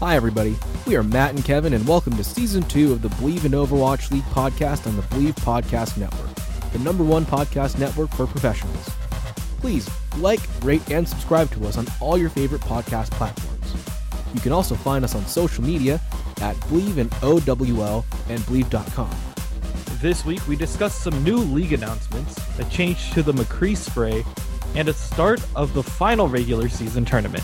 Hi, everybody. We are Matt and Kevin, and welcome to season two of the Believe in Overwatch League podcast on the Believe Podcast Network, the number one podcast network for professionals. Please like, rate, and subscribe to us on all your favorite podcast platforms. You can also find us on social media at Believe in OWL and Believe.com. This week, we discussed some new league announcements, a change to the McCree spray, and a start of the final regular season tournament.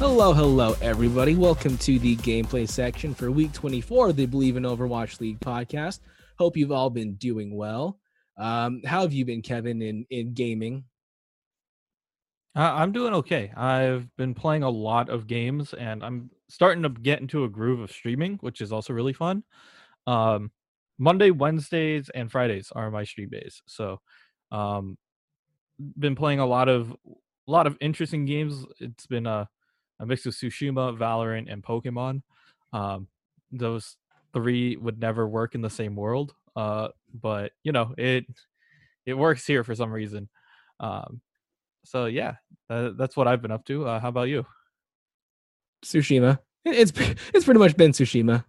Hello, hello, everybody. Welcome to the gameplay section for week 24 of the Believe in Overwatch League podcast. Hope you've all been doing well. Um, how have you been, Kevin, in, in gaming? Uh, I'm doing okay. I've been playing a lot of games and I'm starting to get into a groove of streaming, which is also really fun. Um, Monday, Wednesdays, and Fridays are my stream days. So, um, been playing a lot of a lot of interesting games. It's been a a mix of Tsushima, Valorant, and Pokemon. Um, those three would never work in the same world, uh, but you know it it works here for some reason. Um, so yeah, uh, that's what I've been up to. Uh, how about you? Tsushima. It's it's pretty much been Tsushima.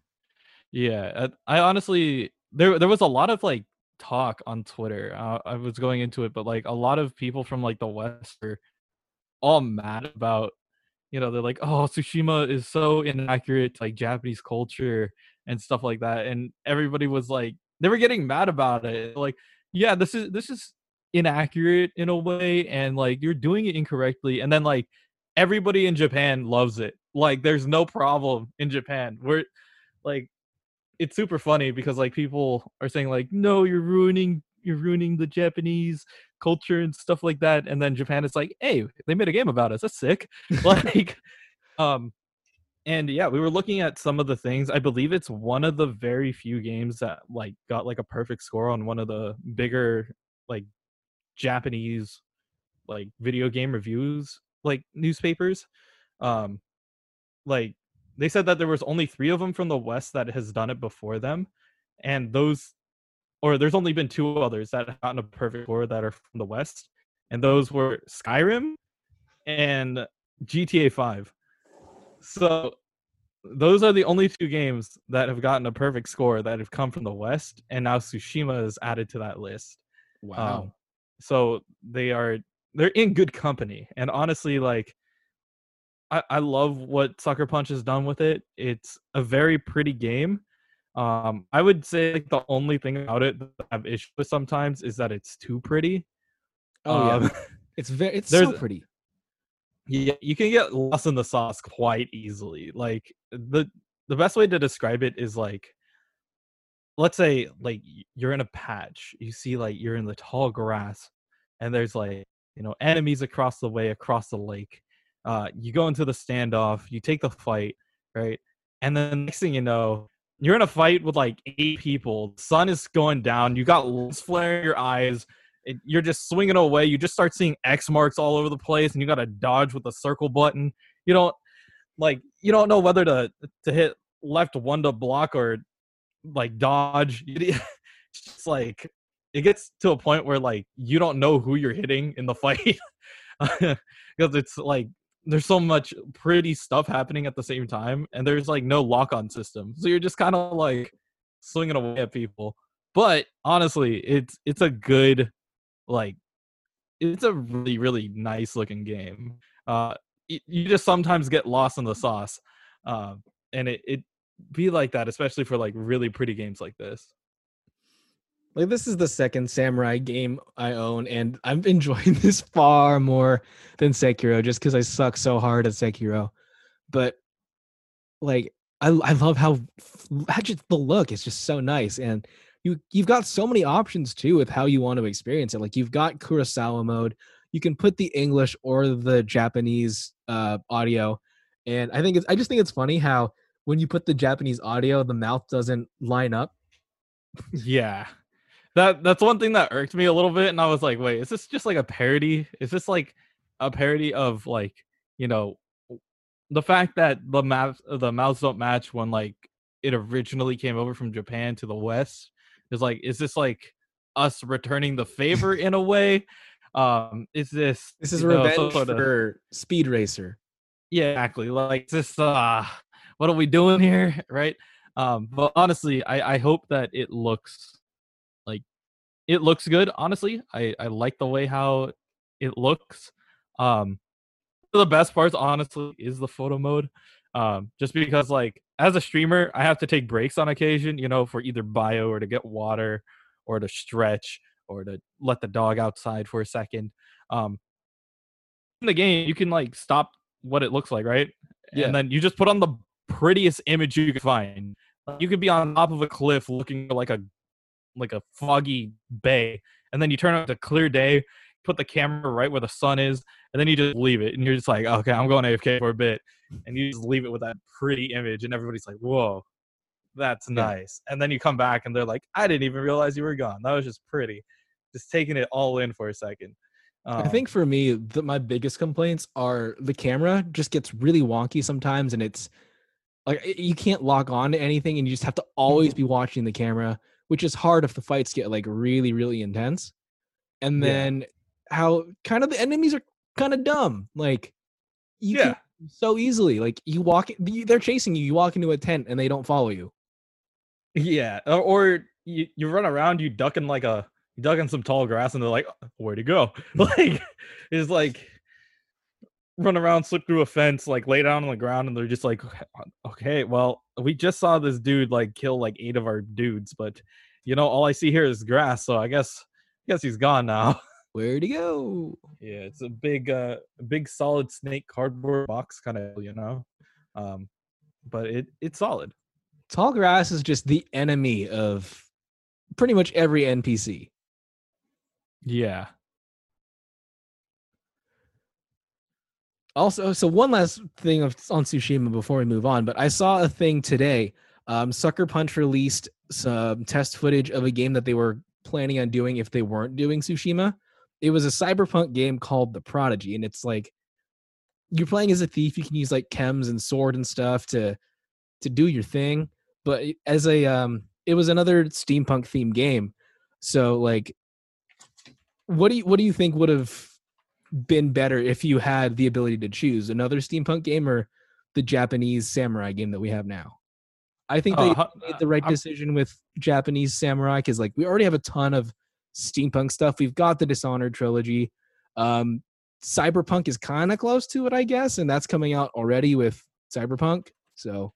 Yeah, uh, I honestly there there was a lot of like talk on Twitter. Uh, I was going into it, but like a lot of people from like the West are all mad about you know they're like oh tsushima is so inaccurate to like japanese culture and stuff like that and everybody was like they were getting mad about it like yeah this is this is inaccurate in a way and like you're doing it incorrectly and then like everybody in japan loves it like there's no problem in japan we're like it's super funny because like people are saying like no you're ruining you're ruining the japanese culture and stuff like that. And then Japan is like, hey, they made a game about us. That's sick. like, um, and yeah, we were looking at some of the things. I believe it's one of the very few games that like got like a perfect score on one of the bigger like Japanese like video game reviews like newspapers. Um, like they said that there was only three of them from the West that has done it before them, and those or there's only been two others that have gotten a perfect score that are from the West, and those were Skyrim and GTA 5. So those are the only two games that have gotten a perfect score that have come from the West, and now Tsushima is added to that list. Wow. Um, so they are they're in good company. And honestly, like I, I love what Sucker Punch has done with it. It's a very pretty game um, I would say like, the only thing about it that I have issue with sometimes is that it's too pretty. Oh um, yeah, it's very it's so pretty. Yeah, you can get lost in the sauce quite easily. Like the the best way to describe it is like let's say like you're in a patch, you see like you're in the tall grass and there's like, you know, enemies across the way across the lake. Uh you go into the standoff, you take the fight, right? And then next thing you know, you're in a fight with like eight people. Sun is going down. You got lights flaring in your eyes. It, you're just swinging away. You just start seeing X marks all over the place, and you got to dodge with the circle button. You don't like you don't know whether to to hit left one to block or like dodge. It's just like it gets to a point where like you don't know who you're hitting in the fight because it's like there's so much pretty stuff happening at the same time and there's like no lock on system. So you're just kind of like swinging away at people. But honestly it's it's a good like it's a really really nice looking game. Uh you just sometimes get lost in the sauce uh, and it it be like that especially for like really pretty games like this like this is the second samurai game I own, and I'm enjoying this far more than Sekiro just because I suck so hard at Sekiro. But like I I love how, how just the look is just so nice, and you you've got so many options too with how you want to experience it. Like you've got Kurosawa mode, you can put the English or the Japanese uh, audio, and I think it's I just think it's funny how when you put the Japanese audio, the mouth doesn't line up. yeah that that's one thing that irked me a little bit, and I was like, wait, is this just like a parody? Is this like a parody of like you know the fact that the mouth the mouths don't match when like it originally came over from Japan to the West? Is like, is this like us returning the favor in a way? Um, is this This is you know, revenge sort of- for Speed Racer. yeah, exactly. Like this, uh, what are we doing here, right? Um, but honestly, I I hope that it looks it looks good. Honestly, I I like the way how it looks. Um, the best parts, honestly, is the photo mode. Um, just because like as a streamer, I have to take breaks on occasion, you know, for either bio or to get water or to stretch or to let the dog outside for a second. Um, in the game, you can like stop what it looks like, right? Yeah. And then you just put on the prettiest image you can find. You could be on top of a cliff looking like a like a foggy bay, and then you turn on to clear day, put the camera right where the sun is, and then you just leave it, and you're just like, okay, I'm going AFK for a bit, and you just leave it with that pretty image, and everybody's like, whoa, that's nice. And then you come back, and they're like, I didn't even realize you were gone. That was just pretty. Just taking it all in for a second. I Um, think for me, the, my biggest complaints are the camera just gets really wonky sometimes, and it's like you can't log on to anything, and you just have to always be watching the camera, which is hard if the fights get like really, really intense. And Yeah. then how kind of the enemies are kind of dumb, like you Yeah. can so easily like you walk, they're chasing you, you walk into a tent, and they don't follow you. Yeah, or, or you, you run around, you duck in like a you duck in some tall grass, and they're like, "Where'd he go?" like it's like run around, slip through a fence, like lay down on the ground, and they're just like, "Okay, well, we just saw this dude like kill like eight of our dudes, but you know, all I see here is grass, so I guess I guess he's gone now." Where'd he go? yeah, it's a big, uh, big solid snake cardboard box kind of, you know, um, but it it's solid. Tall grass is just the enemy of pretty much every NPC. Yeah. Also, so one last thing of, on Tsushima before we move on, but I saw a thing today. Um, Sucker Punch released some test footage of a game that they were planning on doing if they weren't doing Tsushima. It was a cyberpunk game called The Prophecy, and it's like you're playing as a thief. You can use like chems and sword and stuff to to do your thing. But as a um, it was another steampunk themed game. So like, what do you what do you think would have been better if you had the ability to choose another steampunk game or the Japanese samurai game that we have now. I think they Uh, made the right I'm- decision with Japanese samurai because like we already have a ton of steampunk stuff. We've got the Dishonored trilogy. Um, Cyberpunk is kind of close to it, I guess, and that's coming out already with Cyberpunk. So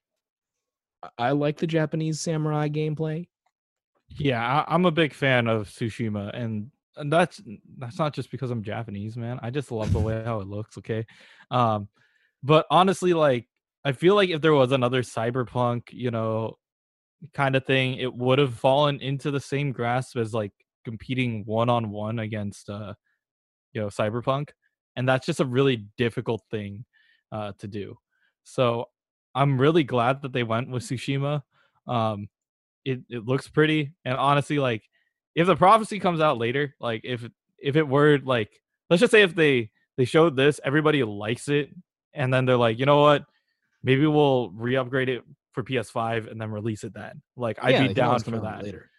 I- like the Japanese samurai gameplay. Yeah, I, I'm a big fan of Tsushima, and, and that's that's not just because I'm Japanese, man. I just love the way how it looks. Okay, um, but honestly, like I feel like if there was another cyberpunk, you know, kind of thing, it would have fallen into the same grasp as like competing one on one against, uh, you know, cyberpunk, and that's just a really difficult thing uh, to do. So I'm really glad that they went with Tsushima. Um, it it looks pretty and honestly like if the prophecy comes out later like if if it were like let's just say if they they showed this everybody likes it and then they're like you know what? Maybe we'll re-upgrade it for ps5 and then release it then. Like i'd Yeah, be down for that. later.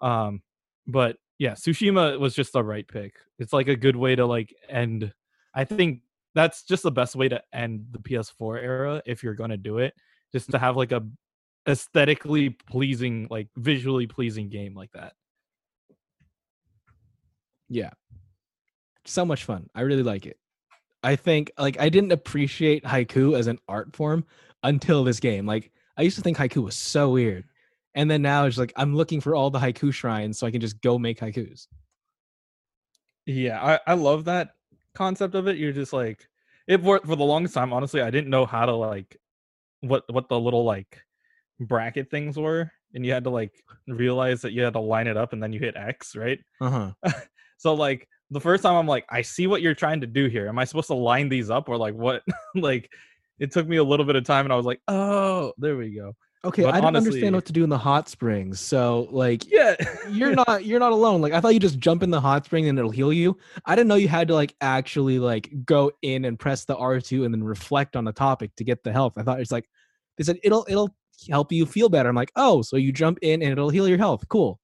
um but yeah tsushima was just the right pick. It's like a good way to like end i think that's just the best way to end the ps4 era if you're going to do it just to have like a aesthetically pleasing like visually pleasing game like that Yeah. So much fun. I really like it. I think like I didn't appreciate haiku as an art form until this game. Like I used to think haiku was so weird. And then now it's like I'm looking for all the haiku shrines so I can just go make haikus. yeah i, I love that concept of it you're just like it for, for the longest time honestly i didn't know how to like what what the little like bracket things were and you had to like realize that you had to line it up and then you hit x right Uh-huh. so like the first time i'm like i see what you're trying to do here am i supposed to line these up or like what like it took me a little bit of time and i was like oh there we go Okay, But I don't honestly- understand what to do in the hot springs. So like yeah you're not you're not alone. Like I thought you just jump in the hot spring and it'll heal you. I didn't know you had to like actually like go in and press the R2 and then reflect on the topic to get the health. I thought it's like they said it'll it'll help you feel better. I'm like, oh, so you jump in and it'll heal your health. Cool.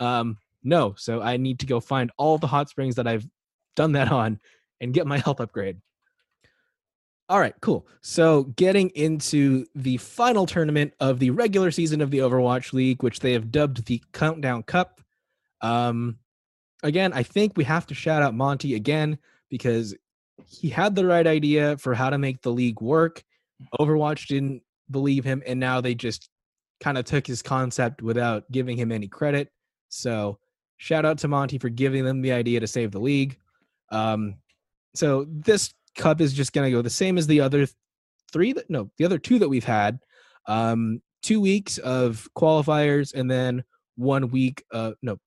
Um, no, so I need to go find all the hot springs that I've done that on and get my health upgrade. All right, cool. So, getting into the final tournament of the regular season of the Overwatch League, which they have dubbed the Countdown Cup. Um, again, I think we have to shout out Monty again because he had the right idea for how to make the league work. Overwatch didn't believe him, and now they just kind of took his concept without giving him any credit. So, shout out to Monty for giving them the idea to save the league. Um, so this cup is just going to go the same as the other three that no, the other two that we've had. Um, two weeks of qualifiers and then one week uh no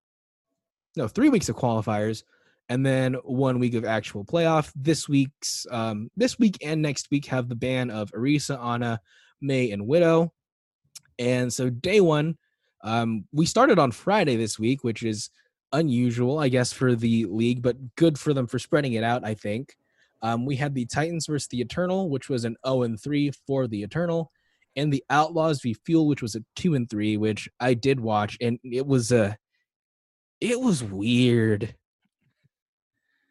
no three weeks of qualifiers and then one week of actual playoff this week's um this week and next week have the ban of Orisa, Ana, Mei, and Widow. And so day one, um, we started on Friday this week, which is unusual, I guess, for the league, but good for them for spreading it out, I think. Um, we had the Titans versus the Eternal, which was an 0 and 3 for the Eternal, and the Outlaws v Fuel, which was a 2 and 3, which I did watch, and it was a, it was weird.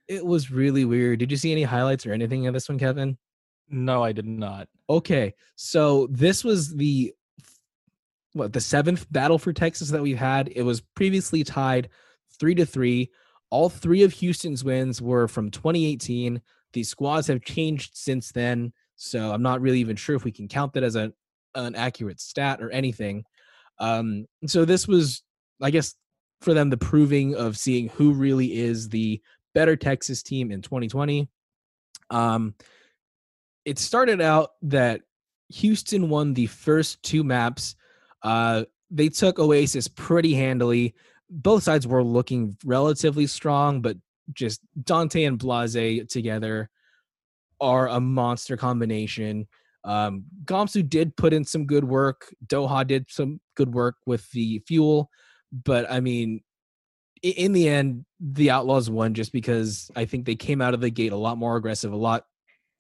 It was really weird. Did you see any highlights or anything of this one, Kevin? No, I did not. Okay, so this was the what the seventh battle for Texas that we've had. It was previously tied three to three. All three of Houston's wins were from 2018. These squads have changed since then, so I'm not really even sure if we can count that as a an accurate stat or anything. Um, so this was, I guess, for them the proving of seeing who really is the better Texas team in 2020. Um, it started out that Houston won the first two maps. Uh, they took Oasis pretty handily. Both sides were looking relatively strong, but just Danteh and Blase together are a monster combination. Um, Gamsu did put in some good work. Doha did some good work with the fuel, but I mean, in the end, the Outlaws won just because I think they came out of the gate a lot more aggressive, a lot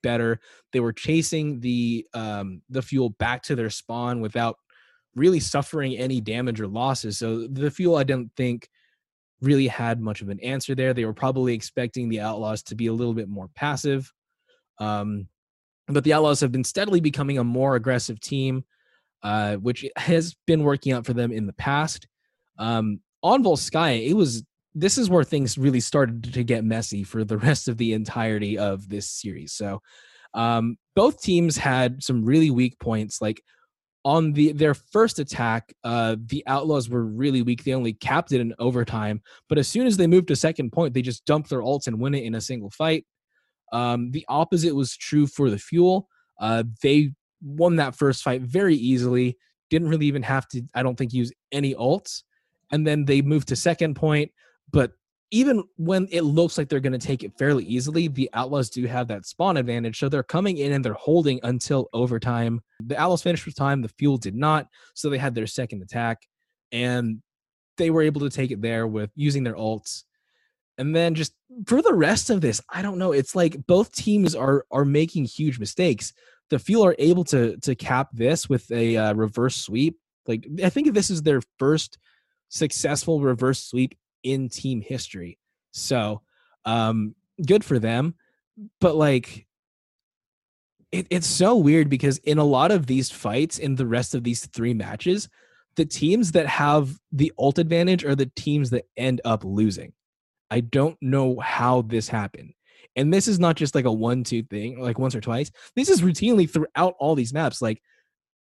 better. They were chasing the um, the fuel back to their spawn without really suffering any damage or losses. So the fuel, I don't think, really had much of an answer there. They were probably expecting the Outlaws to be a little bit more passive. Um, but the Outlaws have been steadily becoming a more aggressive team, uh, which has been working out for them in the past. Um, on Volskaya, it was this is where things really started to get messy for the rest of the entirety of this series. So um, both teams had some really weak points. Like on the their first attack, uh, the Outlaws were really weak. They only capped it in overtime, but as soon as they moved to second point, they just dumped their ults and win it in a single fight. Um, the opposite was true for the Fuel. Uh, they won that first fight very easily. Didn't really even have to, I don't think, use any ults. And then they moved to second point. But even when it looks like they're going to take it fairly easily, the Outlaws do have that spawn advantage. So they're coming in and they're holding until overtime. The Outlaws finished with time, the Fuel did not. So they had their second attack and they were able to take it there with using their ults. And then just for the rest of this, I don't know. It's like both teams are are making huge mistakes. The Fuel are able to to cap this with a uh, reverse sweep. Like I think this is their first successful reverse sweep in team history. So, um, good for them. But like, it, it's so weird because in a lot of these fights, in the rest of these three matches, the teams that have the ult advantage are the teams that end up losing. I don't know how this happened. And this is not just like a one two thing, like once or twice. This is routinely throughout all these maps. Like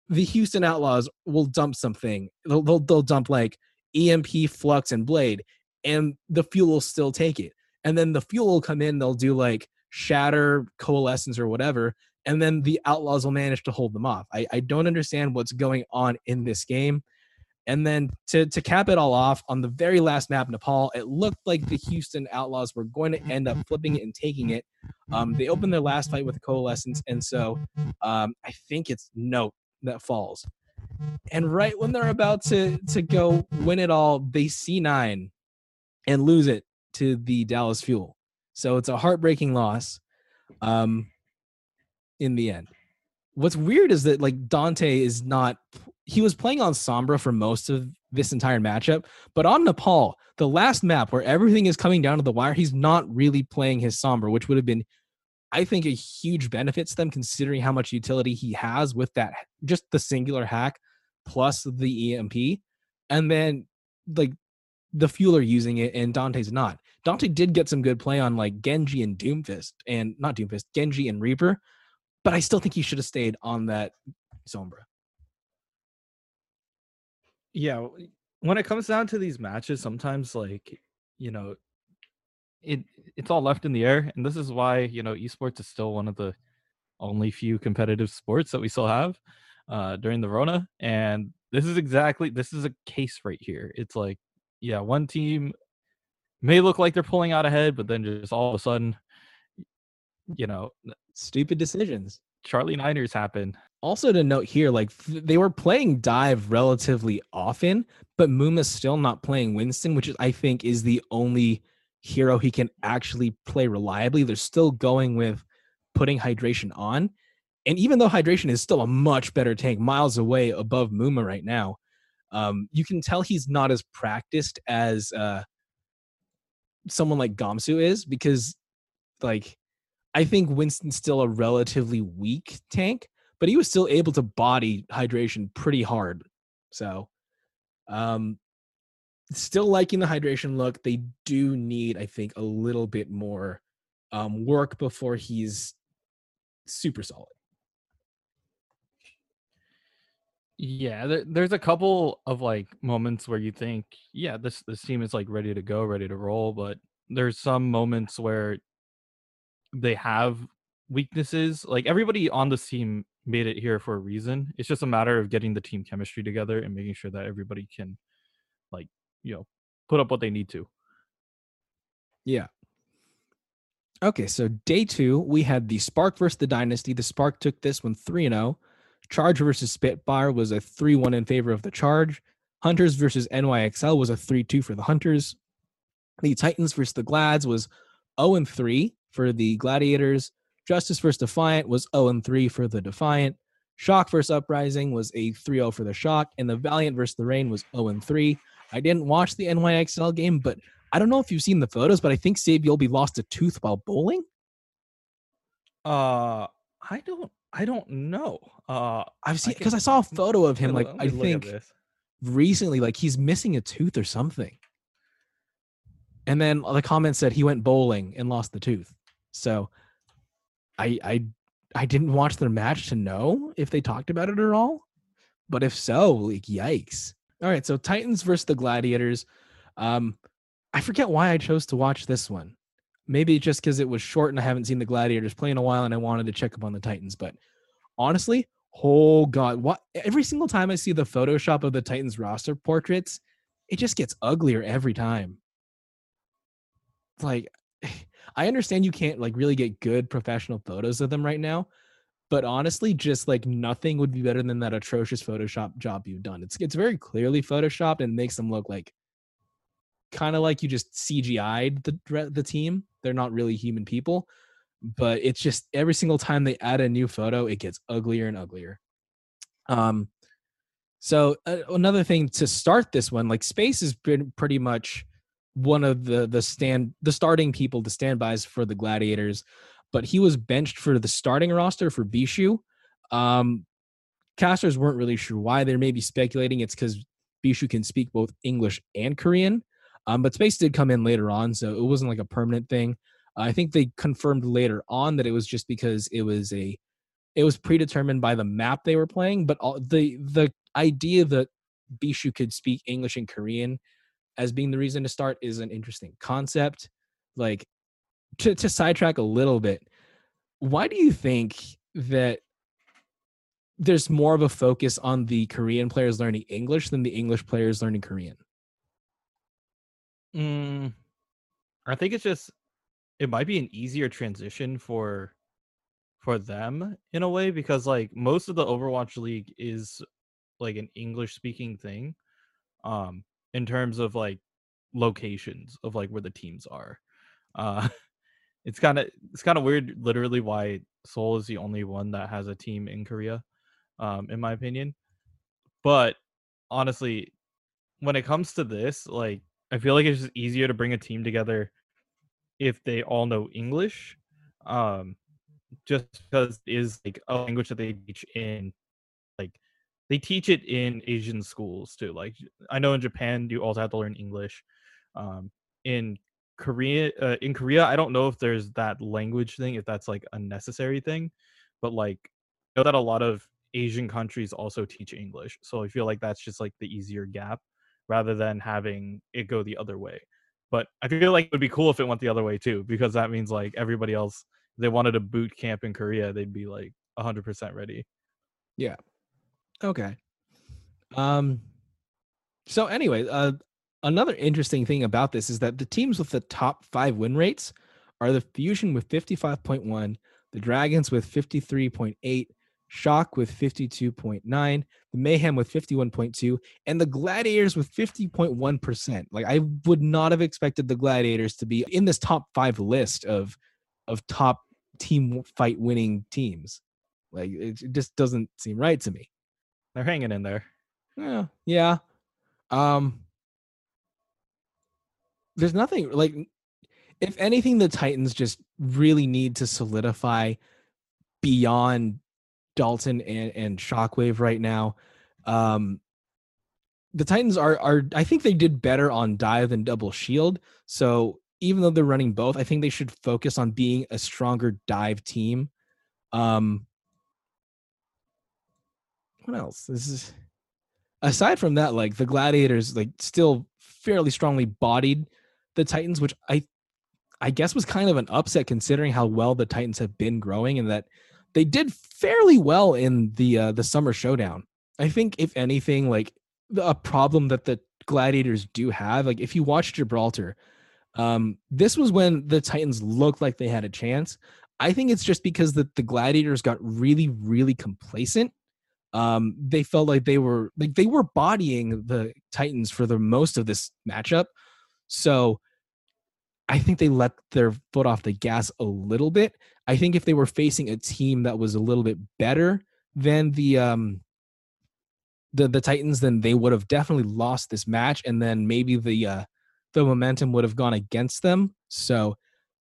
the Houston Outlaws will dump something. They'll, they'll, they'll dump like EMP, Flux, and Blade and the fuel will still take it. And then the fuel will come in, they'll do like shatter, coalescence, or whatever, and then the outlaws will manage to hold them off. I, I don't understand what's going on in this game. And then to, to cap it all off, on the very last map, Nepal, it looked like the Houston Outlaws were going to end up flipping it and taking it. Um, they opened their last fight with Coalescence, and so um, I think it's Note that falls. And right when they're about to to go win it all, they C9 and lose it to the Dallas Fuel. So it's a heartbreaking loss um, in the end. What's weird is that like Danteh is not he was playing on Sombra for most of this entire matchup. But on Nepal, the last map where everything is coming down to the wire, he's not really playing his Sombra, which would have been, I think, a huge benefit to them considering how much utility he has with that, just the singular hack plus the EMP. And then, like, the fueler using it and Danteh's not. Danteh did get some good play on like Genji and Doomfist and not Doomfist, Genji and Reaper, but I still think he should have stayed on that Sombra. Yeah, when it comes down to these matches, sometimes like you know, it it's all left in the air, and this is why you know esports is still one of the only few competitive sports that we still have uh, during the Rona, and this is exactly this is a case right here. It's like yeah, one team may look like they're pulling out ahead, but then just all of a sudden, you know, stupid decisions. Charlie Niners happen. Also to note here, like they were playing dive relatively often, but Muma's still not playing Winston, which is I think is the only hero he can actually play reliably. They're still going with putting hydration on. And even though hydration is still a much better tank, miles away above Muma right now, um, you can tell he's not as practiced as uh, someone like Gamsu is because, like, I think Winston's still a relatively weak tank, but he was still able to body hydration pretty hard. So, um, still liking the hydration look. They do need, I think, a little bit more um, work before he's super solid. Yeah, there, there's a couple of like moments where you think, yeah, this this team is like ready to go, ready to roll, but there's some moments where they have weaknesses. Like everybody on this team made it here for a reason. It's just a matter of getting the team chemistry together and making sure that everybody can like, you know, put up what they need to. Yeah. Okay, so day two, we had the Spark versus the Dynasty. The Spark took this one 3 0. Charge versus Spitfire was a 3 1 in favor of the Charge. Hunters versus NYXL was a 3 2 for the Hunters. The Titans versus the Glads was 0 3 for the Gladiators. Justice versus Defiant was 0 3 for the Defiant. Shock versus Uprising was a 3 0 for the Shock. And the Valiant versus the Rain was 0 3. I didn't watch the NYXL game, but I don't know if you've seen the photos, but I think Saebyeolbe lost a tooth while bowling. Uh, I don't I don't know. Uh, I've seen because I, I, saw a photo of him. Like I think recently, like he's missing a tooth or something. And then the comment said he went bowling and lost the tooth. So, I I I didn't watch their match to know if they talked about it at all. But if so, like yikes. All right, so Titans versus the Gladiators. Um, I forget why I chose to watch this one maybe just because it was short and I haven't seen the Gladiators play in a while and I wanted to check up on the Titans. But honestly, oh god, what every single time I see the Photoshop of the Titans roster portraits, it just gets uglier every time. Like I understand you can't like really get good professional photos of them right now, but honestly, just like nothing would be better than that atrocious Photoshop job you've done. It's it's very clearly photoshopped and makes them look like kind of like you just CGI'd the the team. They're not really human people, but it's just every single time they add a new photo, it gets uglier and uglier. Um, so uh, another thing to start this one, like Space has been pretty much one of the the stand the starting people to standbys for the Gladiators, but he was benched for the starting roster for Bishu. Um, casters weren't really sure why. They're maybe speculating it's because Bishu can speak both English and Korean. Um, but space did come in later on, so it wasn't like a permanent thing. I think they confirmed later on that it was just because it was a it was predetermined by the map they were playing, but all, the the idea that Bishu could speak English and Korean as being the reason to start is an interesting concept. Like to, to sidetrack a little bit, why do you think that there's more of a focus on the Korean players learning English than the English players learning Korean? Mm, I think it's just it might be an easier transition for for them in a way because like most of the Overwatch League is like an English speaking thing um in terms of like locations of like where the teams are. Uh it's kind of it's kind of weird literally why Seoul is the only one that has a team in Korea um in my opinion. But honestly when it comes to this, like I feel like it's just easier to bring a team together if they all know English. Um just because it is like a language that they teach in like they teach it in Asian schools too. Like I know in Japan you also have to learn English. Um in Korea uh, in Korea I don't know if there's that language thing if that's like a necessary thing, but like I know that a lot of Asian countries also teach English. So I feel like that's just like the easier gap rather than having it go the other way. But I feel like it would be cool if it went the other way too, because that means like everybody else, they wanted a boot camp in Korea, they'd be like 100% ready. Yeah. Okay. Um. So anyway, uh, another interesting thing about this is that the teams with the top five win rates are the Fusion with 55.1, the Dragons with 53.8, Shock with 52.9, the Mayhem with 51.2, and the Gladiators with 50.1%. Like I would not have expected the Gladiators to be in this top 5 list of of top team fight winning teams. Like it just doesn't seem right to me. They're hanging in there. Yeah. Yeah. Um there's nothing like if anything the Titans just really need to solidify beyond Dalton and, and Shockwave right now. Um, the Titans are are I think they did better on dive than double shield. So even though they're running both, I think they should focus on being a stronger dive team. Um, what else? This is aside from that, like the Gladiators, like still fairly strongly bodied the Titans, which I I guess was kind of an upset considering how well the Titans have been growing and that they did fairly well in the uh, the summer showdown. I think if anything, like a problem that the Gladiators do have, like if you watch Gibraltar, um, this was when the Titans looked like they had a chance. I think it's just because that the Gladiators got really, really complacent. Um, they felt like they were like they were bodying the Titans for the most of this matchup. So I think they let their foot off the gas a little bit. I think if they were facing a team that was a little bit better than the um the the Titans, then they would have definitely lost this match, and then maybe the uh the momentum would have gone against them. So,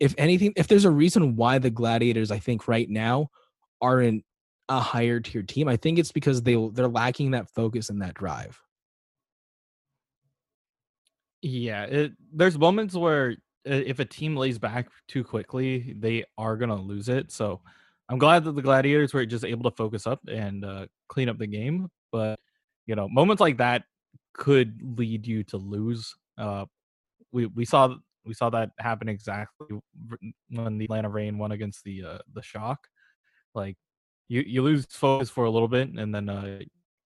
if anything, if there's a reason why the Gladiators, I think right now, aren't a higher tier team, I think it's because they they're lacking that focus and that drive. Yeah, it, there's moments where if a team lays back too quickly, they are gonna lose it. So I'm glad that the Gladiators were just able to focus up and uh, clean up the game. But you know, moments like that could lead you to lose. Uh, we we saw we saw that happen exactly when the Atlanta Rain won against the uh, the Shock. Like you you lose focus for a little bit, and then uh,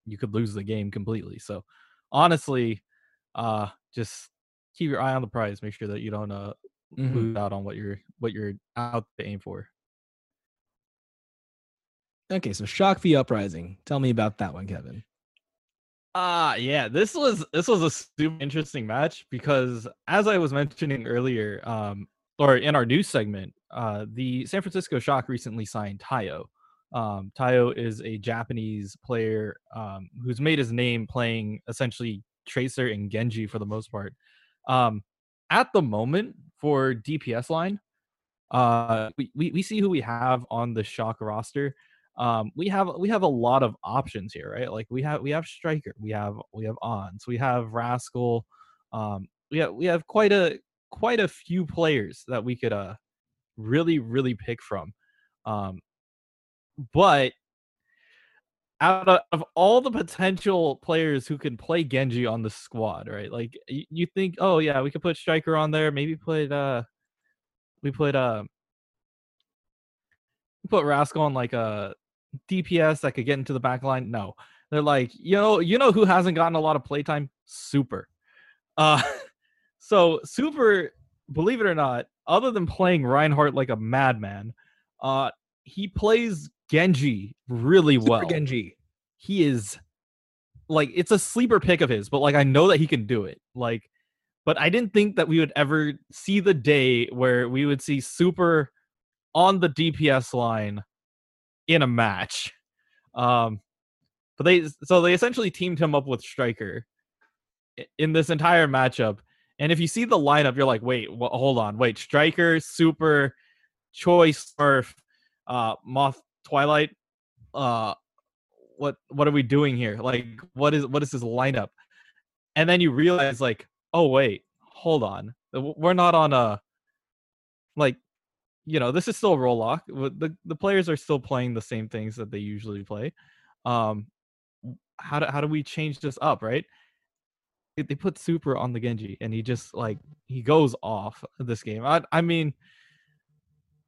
you could lose the game completely. So honestly, uh, just keep your eye on the prize. Make sure that you don't uh mm-hmm. lose out on what you're what you're out to aim for. Okay, so Shock v Uprising. Tell me about that one, Kevin. Ah, uh, yeah, this was this was a super interesting match because as I was mentioning earlier, um, or in our news segment, uh, the San Francisco Shock recently signed Tayo. Um, Tayo is a Japanese player um, who's made his name playing essentially Tracer and Genji for the most part. Um, at the moment for DPS line, uh, we, we, we see who we have on the shock roster. Um, we have we have a lot of options here, right? Like we have we have Striker, we have we have Ons, we have Rascal, um, we have we have quite a quite a few players that we could uh really really pick from. Um, but out of, all the potential players who can play Genji on the squad, right? Like you, you think, oh yeah, we could put Striker on there. Maybe put uh, we put uh, put Rascal on like a DPS that could get into the back line. No, they're like, you know, you know who hasn't gotten a lot of playtime? Super. Uh, so Super, believe it or not, other than playing Reinhardt like a madman, uh, he plays Genji really Super well. Genji. He is like it's a sleeper pick of his, but like I know that he can do it. Like, but I didn't think that we would ever see the day where we would see Super on the DPS line in a match. Um, but they so they essentially teamed him up with Striker, in this entire matchup. And if you see the lineup, you're like, wait, well, hold on, wait, Striker, Super, Choice, Smurf, uh, Moth, Twilight, uh, what what are we doing here? Like, what is what is this lineup? And then you realize, like, oh wait, hold on, we're not on a like you know this is still roll lock the the players are still playing the same things that they usually play um how do, how do we change this up right they put super on the genji and he just like he goes off this game i, I mean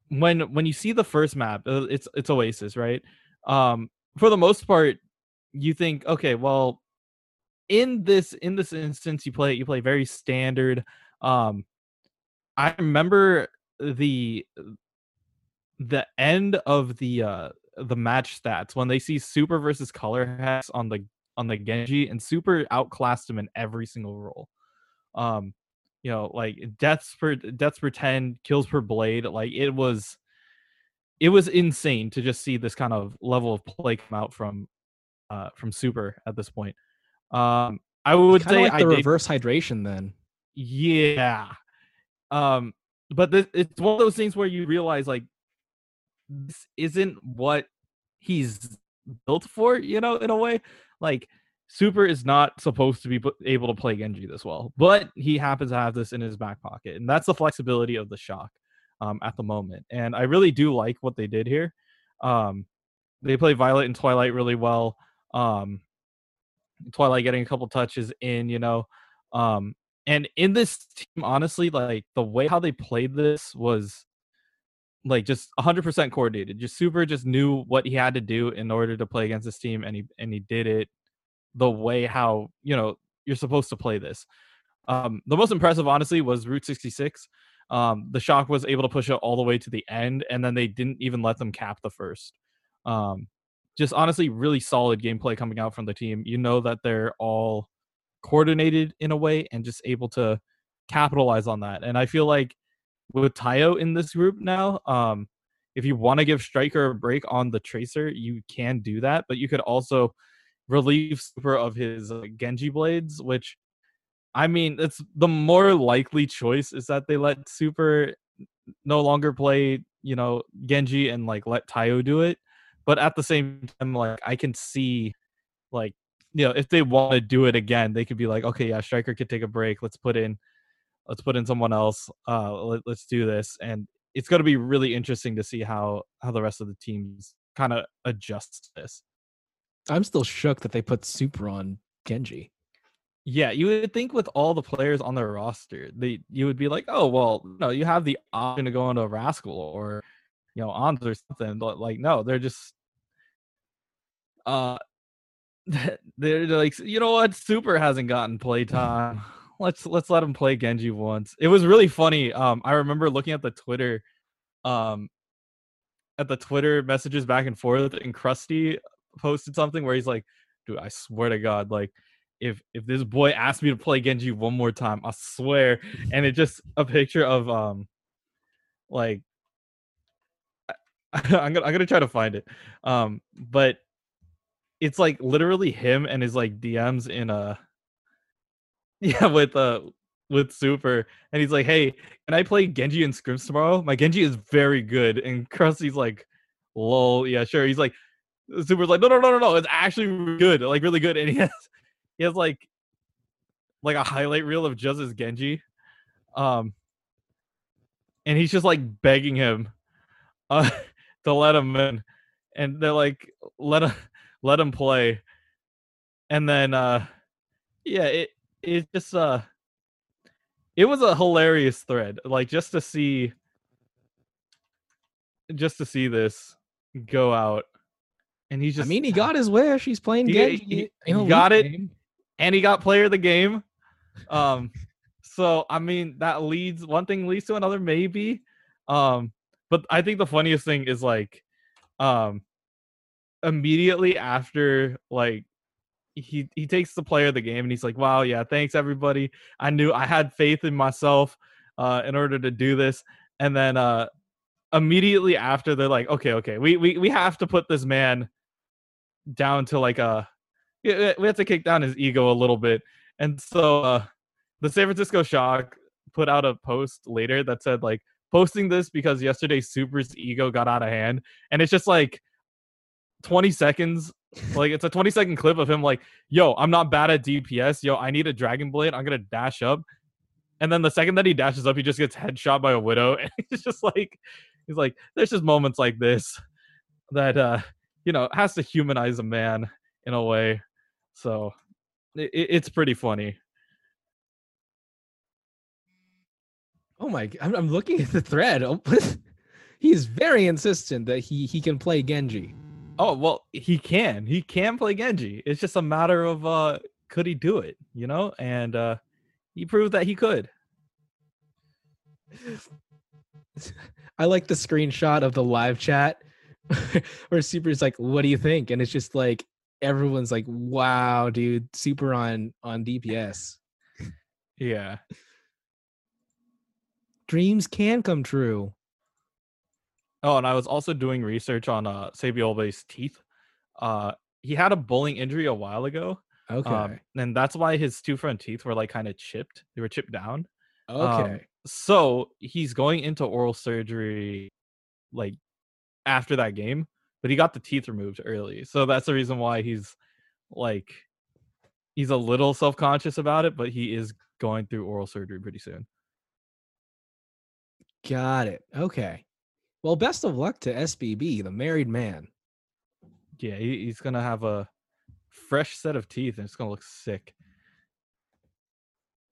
when when you see the first map uh, it's it's oasis right um for the most part you think okay well in this in this instance you play you play very standard um i remember the the end of the uh the match stats when they see super versus color hats on the on the Genji and super outclassed him in every single role. Um you know, like deaths per deaths per 10, kills per blade, like it was it was insane to just see this kind of level of play come out from uh from super at this point. Um I would say like the I reverse did, hydration then. Yeah. Um but this, it's one of those things where you realize like this isn't what he's built for, you know, in a way. Like Super is not supposed to be able to play Genji this well, but he happens to have this in his back pocket, and that's the flexibility of the shock um, at the moment. And I really do like what they did here. Um, they play Viol2t and Twilight really well. Um, Twilight getting a couple touches in, you know. Um, and in this team, honestly, like the way how they played this was like just 100% coordinated. Just super just knew what he had to do in order to play against this team and he and he did it the way how, you know, you're supposed to play this. Um the most impressive honestly was Route 66. Um the shock was able to push it all the way to the end and then they didn't even let them cap the first. Um just honestly really solid gameplay coming out from the team. You know that they're all coordinated in a way and just able to capitalize on that. And I feel like with Tayo in this group now, um, if you want to give Striker a break on the Tracer, you can do that, but you could also relieve Super of his uh, Genji blades, which I mean, it's the more likely choice is that they let Super no longer play, you know, Genji and like let Tayo do it. But at the same time, like I can see like you know, if they want to do it again, they could be like, okay, yeah, Striker could take a break. Let's put in, let's put in someone else. Uh, let, us do this, and it's going to be really interesting to see how how the rest of the teams kind of adjust this. I'm still shook that they put Super on Genji. Yeah, you would think with all the players on their roster, they you would be like, oh well, no, you have the option to go into Rascal or you know Ons or something. But like, no, they're just uh they're like, you know what? Super hasn't gotten playtime. Let's let's let him play Genji once. It was really funny. Um, I remember looking at the Twitter, um, at the Twitter messages back and forth, and Krusty posted something where he's like, "Dude, I swear to God, like." If, if this boy asked me to play Genji one more time, I swear, and it's just a picture of um, like I'm gonna I'm gonna try to find it. Um, but it's like literally him and his like DMs in a yeah with uh with Super, and he's like, "Hey, can I play Genji and Scrims tomorrow? My Genji is very good." And Krusty's like, "Lol, yeah, sure." He's like, Super's like, "No, no, no, no, no, it's actually good, like really good." And he has he has like like a highlight reel of just his Genji, um, and he's just like begging him, uh, to let him in, and they're like, "Let him." let him play. And then uh yeah, it it just uh it was a hilarious thread. Like just to see just to see this go out. And he's just I mean he got his wish. He's playing he, Genji. He, he got it game. and he got player of the game. Um so I mean that leads one thing leads to another maybe. Um but I think the funniest thing is like um immediately after like he he takes the player of the game and he's like, "Wow, yeah, thanks everybody. I knew I had faith in myself uh in order to do this." And then uh immediately after they're like, "Okay, okay. We we we have to put this man down to like a we have to kick down his ego a little bit." And so uh, the San Francisco Shock put out a post later that said like posting this because yesterday Super's ego got out of hand, and it's just like 20 seconds. Like it's a 20 second clip of him like, "Yo, I'm not bad at DPS. Yo, I need a Dragon Blade. I'm gonna dash up." And then the second that he dashes up, he just gets headshot by a widow, and it's just like, he's like, "There's just moments like this that uh, you know has to humanize a man in a way." So it, it's pretty funny. Oh my! I'm, I'm looking at the thread. he's very insistent that he he can play Genji. Oh well, he can. He can play Genji. It's just a matter of uh, could he do it? You know, and uh, he proved that he could. I like the screenshot of the live chat where Super's like, "What do you think?" And it's just like everyone's like, "Wow, dude, Super on on DPS." Yeah dreams can come true. Oh, and I was also doing research on uh Saebyeolbe's teeth. Uh he had a bowling injury a while ago. Um, okay. Um, and that's why his two front teeth were like kind of chipped. They were chipped down. Okay. Um, so he's going into oral surgery like after that game, but he got the teeth removed early. So that's the reason why he's like he's a little self-conscious about it, but he is going through oral surgery pretty soon. Got it. Okay. Well, best of luck to SBB, the married man. Yeah, he, he's gonna have a fresh set of teeth, and it's gonna look sick.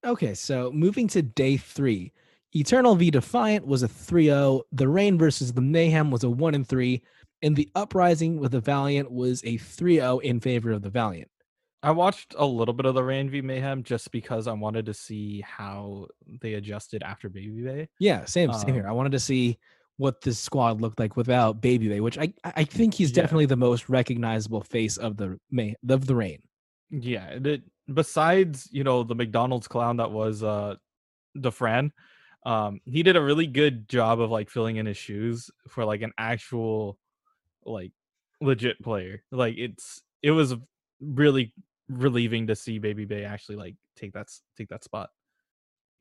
Okay, so moving to day three, Eternal v Defiant was a 3-0. The Rain versus the Mayhem was a 1 and 3, and the Uprising with the Valiant was a 3-0 in favor of the Valiant. I watched a little bit of the Rain v Mayhem just because I wanted to see how they adjusted after Babybay. Yeah, same, same um, here. I wanted to see what this squad looked like without Babybay, which I I think he's yeah. definitely the most recognizable face of the May of the Rain. Yeah, it, besides you know the McDonald's clown that was uh Dafran, um, he did a really good job of like filling in his shoes for like an actual like legit player. Like it's it was really relieving to see Babybay actually like take that take that spot.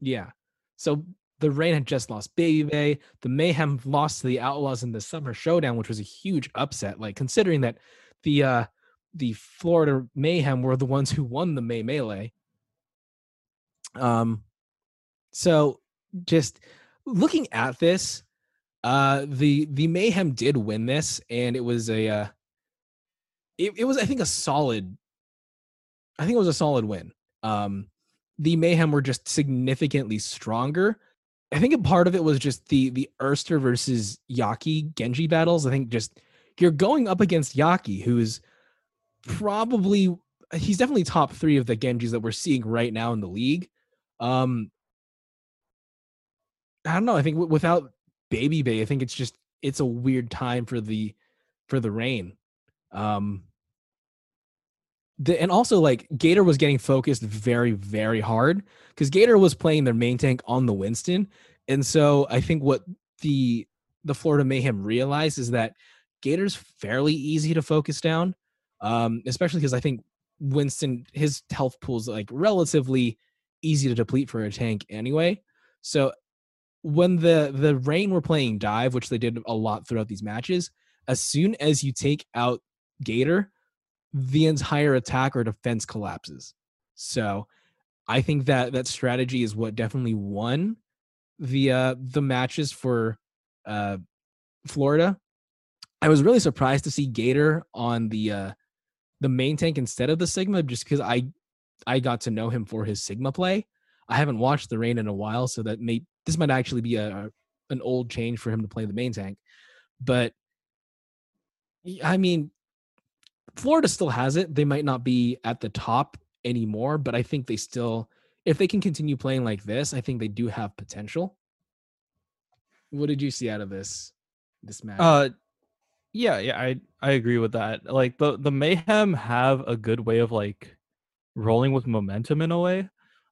Yeah. So the rain had just lost Babybay. The Mayhem lost to the Outlaws in the Summer Showdown, which was a huge upset. Like considering that the uh the Florida Mayhem were the ones who won the May Melee. Um, so just looking at this, uh, the the Mayhem did win this, and it was a uh, it, it was I think a solid I think it was a solid win. Um, the Mayhem were just significantly stronger. I think a part of it was just the the Erster versus Yaki Genji battles. I think just you're going up against Yaki, who's probably he's definitely top three of the Genjis that we're seeing right now in the league. Um, I don't know. I think w- without Babybay, I think it's just it's a weird time for the for the rain. Um, the, and also like Gator was getting focused very very hard because Gator was playing their main tank on the Winston, and so I think what the the Florida Mayhem realized is that Gator's fairly easy to focus down, um, especially because I think Winston his health pool's like relatively easy to deplete for a tank anyway. So when the the rain were playing dive, which they did a lot throughout these matches, as soon as you take out Gator, the entire attack or defense collapses. So I think that that strategy is what definitely won the uh the matches for uh Florida. I was really surprised to see Gator on the uh the main tank instead of the Sigma just because I I got to know him for his Sigma play. I haven't watched the rain in a while, so that may this might actually be a, an old change for him to play the main tank. But I mean, Florida still has it. They might not be at the top anymore, but I think they still, if they can continue playing like this, I think they do have potential. What did you see out of this this match? Uh, yeah, yeah, I I agree with that. Like the the Mayhem have a good way of like rolling with momentum in a way,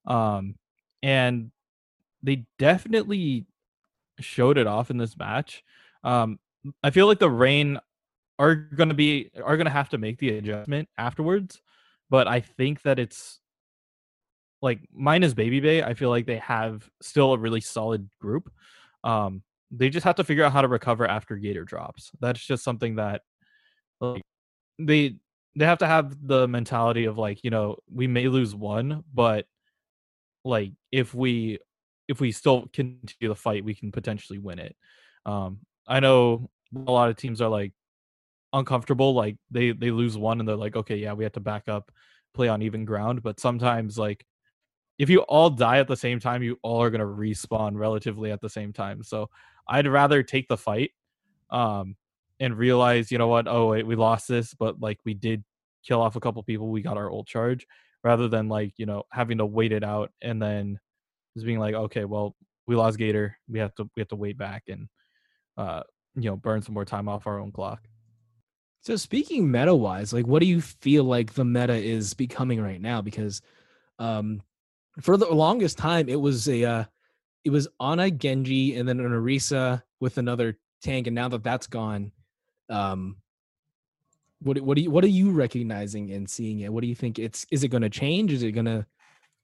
um, and they definitely showed it off in this match. Um, I feel like the Reign are to be are to have to make the adjustment afterwards but i think that it's like minus Babybay, I feel like they have still a really solid group. Um, they just have to figure out how to recover after Gator drops. That's just something that like they they have to have the mentality of like you know we may lose one, but like if we if we still continue the fight, we can potentially win it. Um, I know a lot of teams are like uncomfortable, like they they lose one and they're like, okay, yeah, we have to back up, play on even ground. But sometimes like if you all die at the same time, you all are gonna respawn relatively at the same time. So I'd rather take the fight, um, and realize, you know what, oh wait, we lost this, but like we did kill off a couple people, we got our old charge, rather than like you know having to wait it out and then just being like, okay, well we lost Gator, we have to we have to wait back and uh you know burn some more time off our own clock. So speaking meta wise, like what do you feel like the meta is becoming right now? Because um for the longest time it was a uh it was Ana Genji and then an Orisa with another tank, and now that that's gone, um what what do you what are you recognizing and seeing it? What do you think it's is it gonna change? Is it gonna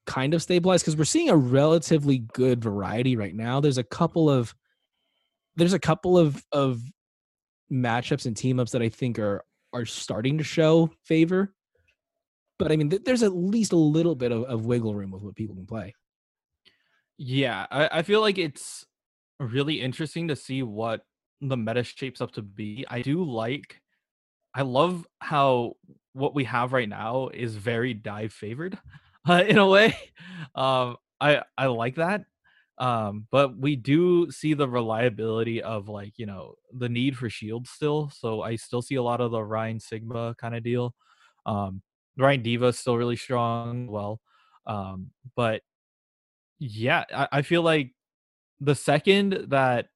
kind of stabilized Because we're seeing a relatively good variety right now. There's a couple of there's a couple of of matchups and team ups that I think are are starting to show favor. But I mean, th- there's at least a little bit of, of wiggle room with what people can play. Yeah, I, I feel like it's really interesting to see what the meta shapes up to be. I do like, I love how what we have right now is very dive favored uh, in a way. Um, I I like that. Um, but we do see the reliability of like, you know, the need for shields still. So I still see a lot of the Rein Sigma kind of deal. Um, D.Va is still really strong. Well, um, but yeah, I, I feel like the second that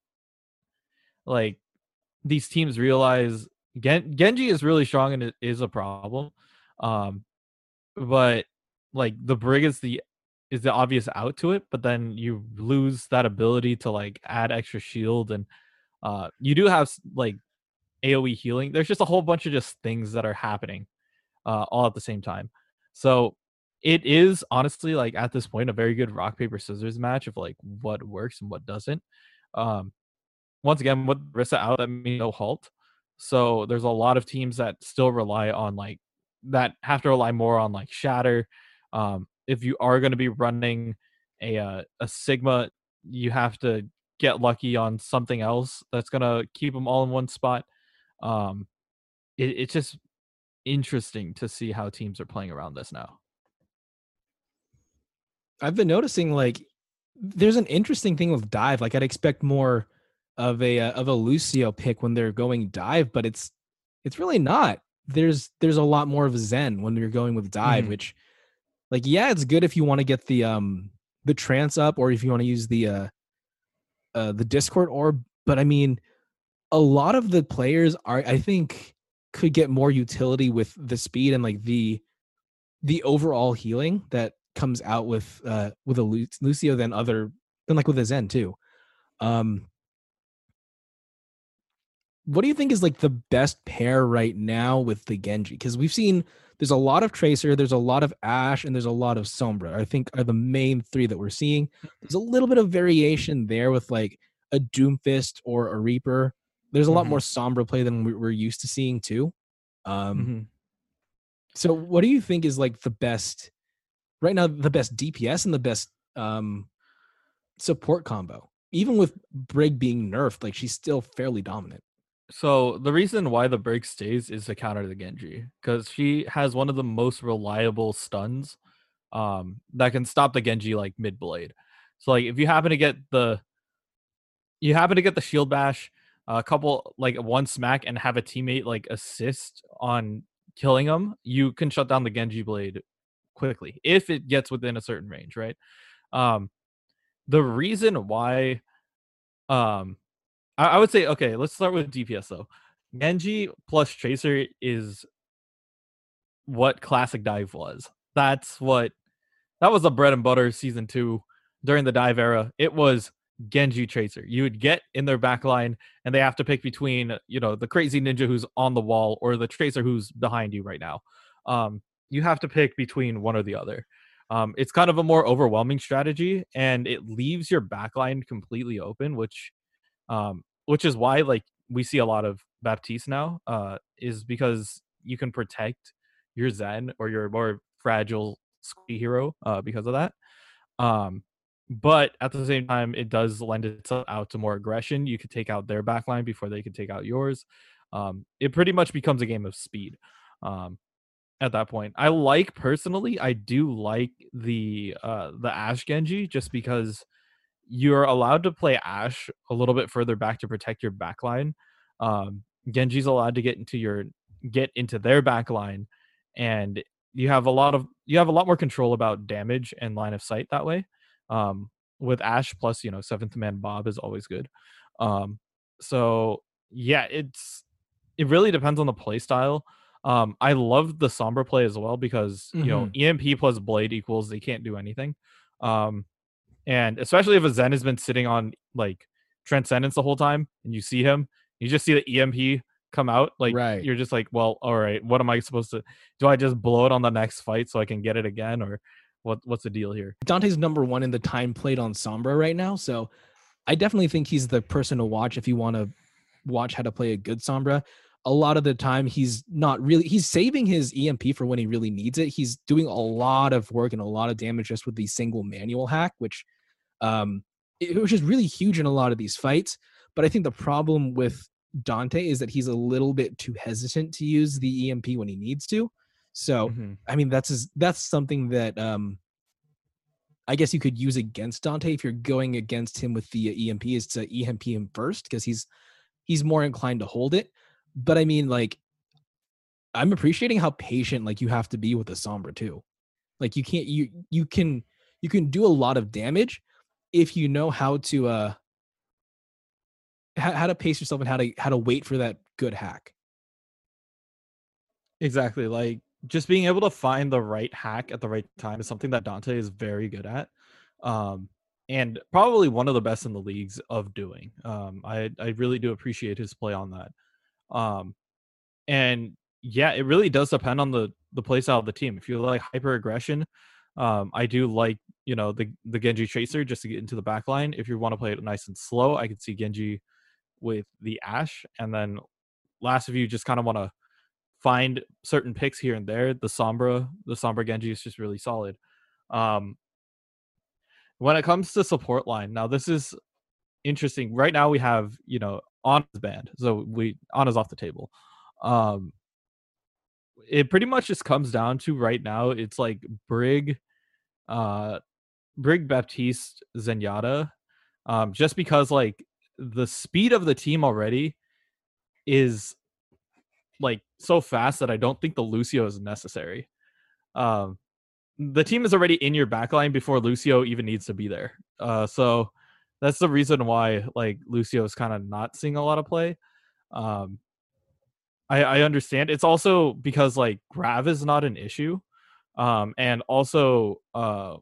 like these teams realize Gen- Genji is really strong and it is a problem. Um, but like the Brig is the is the obvious out to it, but then you lose that ability to like add extra shield and uh you do have like AoE healing. There's just a whole bunch of just things that are happening uh all at the same time. So it is honestly like at this point a very good rock paper scissors match of like what works and what doesn't. Um once again with Orisa out that means no halt. So there's a lot of teams that still rely on like that have to rely more on like shatter um if you are going to be running a uh, a sigma, you have to get lucky on something else that's going to keep them all in one spot. Um, it, it's just interesting to see how teams are playing around this now. I've been noticing like there's an interesting thing with dive. Like I'd expect more of a uh, of a Lucio pick when they're going dive, but it's it's really not. There's there's a lot more of Zen when you're going with dive, mm. which like yeah it's good if you want to get the um the trance up or if you want to use the uh uh the discord orb but i mean a lot of the players are i think could get more utility with the speed and like the the overall healing that comes out with uh with a lucio than other than like with a zen too. Um what do you think is like the best pair right now with the genji because we've seen there's a lot of Tracer, there's a lot of Ashe, and there's a lot of Sombra. I think are the main three that we're seeing. There's a little bit of variation there with like a Doomfist or a Reaper. There's a lot mm-hmm. more Sombra play than we're used to seeing too. Um, mm-hmm. So, what do you think is like the best right now? The best DPS and the best um, support combo, even with Brig being nerfed, like she's still fairly dominant. So the reason why the Brig stays is to counter the Genji because she has one of the most reliable stuns um, that can stop the Genji like mid blade. So like if you happen to get the you happen to get the shield bash, a couple like one smack and have a teammate like assist on killing them, you can shut down the Genji blade quickly if it gets within a certain range, right? Um, the reason why um I, I would say okay. Let's start with DPS though. Genji plus Tracer is what classic dive was. That's what that was the bread and butter season two during the dive era. It was Genji Tracer. You would get in their backline and they have to pick between, you know, the crazy ninja who's on the wall or the Tracer who's behind you right now. Um, you have to pick between one or the other. Um, it's kind of a more overwhelming strategy, and it leaves your backline completely open, which, um, which is why like we see a lot of Baptiste now, uh, is because you can protect your Zen or your more fragile hero uh, because of that. Um, but at the same time, it does lend itself out to more aggression. You could take out their backline before they could take out yours. Um, it pretty much becomes a game of speed. Um, at that point. I like personally, I do like the uh the Ashe Genji just because you're allowed to play Ashe a little bit further back to protect your backline. Um Genji's allowed to get into your get into their backline and you have a lot of you have a lot more control about damage and line of sight that way. Um with Ashe plus, you know, seventh man Bob is always good. Um so yeah, it's it really depends on the play style. Um, I love the Sombra play as well because mm-hmm. you know mm-hmm. EMP plus Blade equals they can't do anything. Um, and especially if a Zen has been sitting on like Transcendence the whole time, and you see him, you just see the EMP come out. Like right. you're just like, well, all right, what am I supposed to? Do I just blow it on the next fight so I can get it again, or what? What's the deal here? Danteh's number one in the time played on Sombra right now, so I definitely think he's the person to watch if you want to watch how to play a good Sombra a lot of the time he's not really he's saving his EMP for when he really needs it. He's doing a lot of work and a lot of damage just with the single manual hack, which um it, which is really huge in a lot of these fights. But I think the problem with Danteh is that he's a little bit too hesitant to use the EMP when he needs to. So mm-hmm. I mean that's his, that's something that um I guess you could use against Danteh if you're going against him with the EMP is to EMP him first because he's he's more inclined to hold it but I mean, like, I'm appreciating how patient like you have to be with the Sombra too. Like you can't you you can you can do a lot of damage if you know how to uh how, how to pace yourself and how to how to wait for that good hack. Exactly. Like just being able to find the right hack at the right time is something that Danteh is very good at. Um and probably one of the best in the leagues of doing. Um I I really do appreciate his play on that. Um, and yeah, it really does depend on the the play style of the team. If you like hyper aggression, um, I do like you know the the Genji Tracer just to get into the back line. If you want to play it nice and slow, I could see Genji with the Ashe, and then last if you just kind of want to find certain picks here and there, the Sombra the Sombra Genji is just really solid. Um, when it comes to support line, now this is interesting. Right now we have you know Ana's banned, so we Ana's off the table. Um, it pretty much just comes down to right now. It's like Brig, uh, Brig Baptiste Zenyatta, um, just because like the speed of the team already is like so fast that I don't think the Lucio is necessary. Um, the team is already in your backline before Lucio even needs to be there. Uh, so that's the reason why like Lucio is kind of not seeing a lot of play. Um, I, I understand. It's also because like Grav is not an issue, um, and also uh,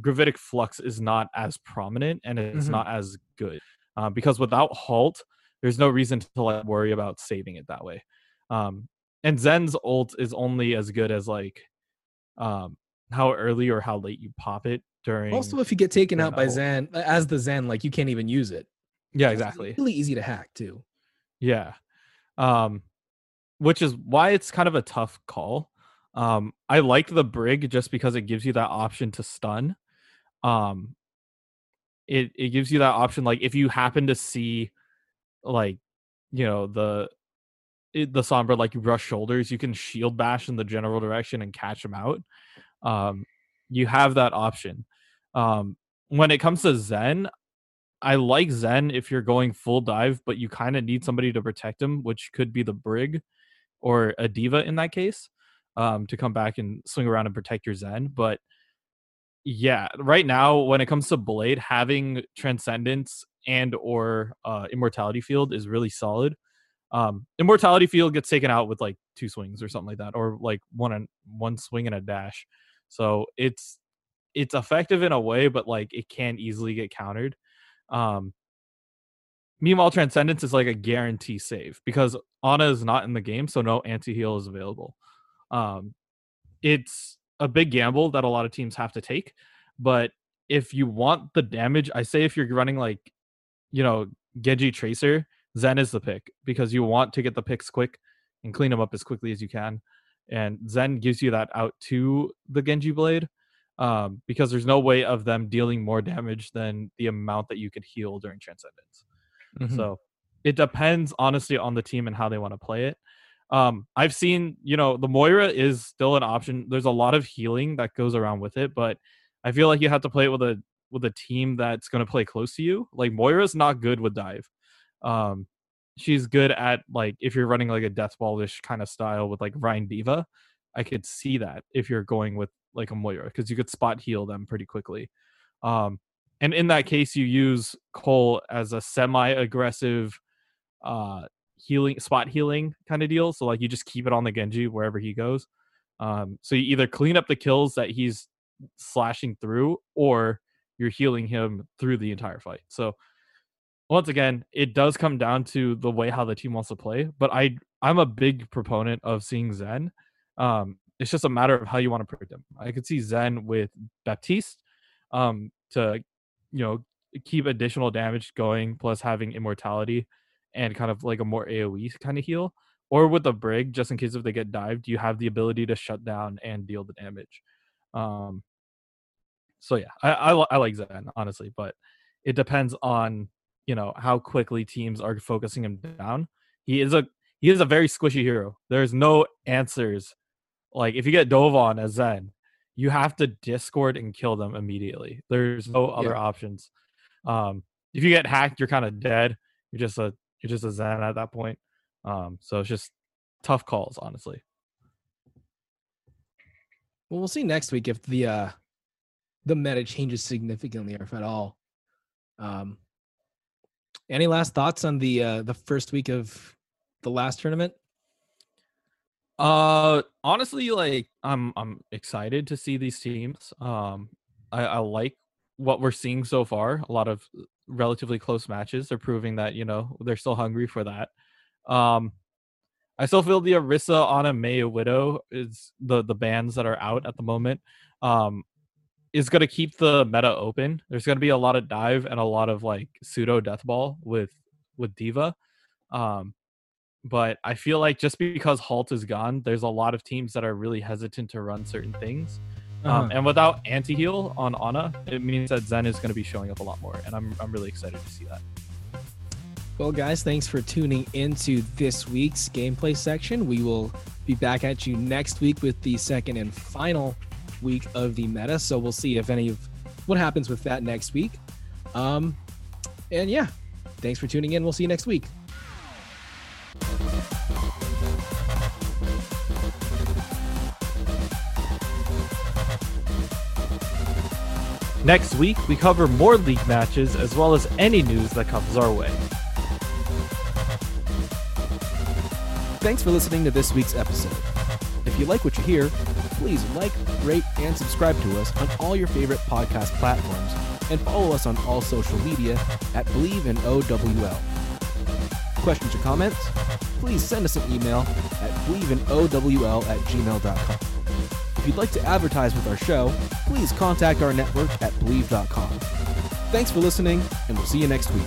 gravitic flux is not as prominent and it's mm-hmm. not as good. Um, because without halt, there's no reason to like worry about saving it that way. Um, and Zen's ult is only as good as like um how early or how late you pop it during. Also, if you get taken out by Zen as the Zen, like you can't even use it. Yeah, exactly. It's really easy to hack too. Yeah, um, which is why it's kind of a tough call. Um, I like the brig just because it gives you that option to stun. Um, it it gives you that option like if you happen to see, like, you know the it, the Sombra like you brush shoulders, you can shield bash in the general direction and catch them out. Um, you have that option. Um, when it comes to Zen, I like Zen if you're going full dive, but you kind of need somebody to protect him, which could be the Brig or a D.Va in that case, um, to come back and swing around and protect your Zen. But yeah, right now when it comes to Blade, having Transcendence and or uh, Immortality Field is really solid. Um, Immortality Field gets taken out with like two swings or something like that, or like one and one swing and a dash. So it's it's effective in a way, but like it can easily get countered. Um, meanwhile, Transcendence is like a guarantee save because Ana is not in the game, so no anti heal is available. Um, it's a big gamble that a lot of teams have to take. But if you want the damage, I say if you're running like, you know, Genji Tracer, Zen is the pick because you want to get the picks quick and clean them up as quickly as you can. And Zen gives you that out to the Genji Blade um, because there's no way of them dealing more damage than the amount that you could heal during Transcendence. Mm-hmm. So it depends honestly on the team and how they want to play it. Um, I've seen, you know, the Moira is still an option. There's a lot of healing that goes around with it, but I feel like you have to play it with a with a team that's going to play close to you. Like Moira's not good with dive. Um, she's good at like if you're running like a death ballish kind of style with like Rein D.Va. I could see that if you're going with like a Moira because you could spot heal them pretty quickly. Um, and in that case, you use Cole as a semi-aggressive uh, healing spot healing kind of deal. So like you just keep it on the Genji wherever he goes. Um, so you either clean up the kills that he's slashing through, or you're healing him through the entire fight. So once again, it does come down to the way how the team wants to play. But I I'm a big proponent of seeing Zen. Um, it's just a matter of how you want to protect them. I could see Zen with Baptiste um, to you know keep additional damage going, plus having immortality and kind of like a more AOE kind of heal. Or with the Brig, just in case if they get dived, you have the ability to shut down and deal the damage. Um, so yeah, I, I, I like Zen honestly, but it depends on you know how quickly teams are focusing him down. He is a he is a very squishy hero. There's no answers. Like if you get Dovahn as Zen, you have to discord and kill them immediately. There's no other yeah. options. Um, if you get hacked, you're kind of dead. You're just a you're just a Zen at that point. Um, so it's just tough calls, honestly. Well, we'll see next week if the uh the meta changes significantly or if at all. Um, any last thoughts on the uh, the first week of the last tournament? Uh, honestly, like I'm I'm excited to see these teams. Um, I, I like what we're seeing so far. A lot of relatively close matches are proving that you know they're still hungry for that. Um, I still feel the Orisa, Ana, Mei, Widow is the the bands that are out at the moment. Um, is going to keep the meta open. There's going to be a lot of dive and a lot of like pseudo death ball with with D.Va. Um, but I feel like just because Halt is gone, there's a lot of teams that are really hesitant to run certain things. Um, uh-huh. and without anti heal on Ana, it means that Zen is going to be showing up a lot more, and I'm I'm really excited to see that. Well, guys, thanks for tuning into this week's gameplay section. We will be back at you next week with the second and final week of the meta. So we'll see if any of what happens with that next week. Um, and yeah, thanks for tuning in. We'll see you next week. Next week, we cover more league matches as well as any news that comes our way. Thanks for listening to this week's episode. If you like what you hear, please like, rate, and subscribe to us on all your favorite podcast platforms and follow us on all social media at Bleav in OWL. Questions or comments? Please send us an email at bleavinowl at gmail.com. If you'd like to advertise with our show, please contact our network at bleav.com. Thanks for listening, and we'll see you next week.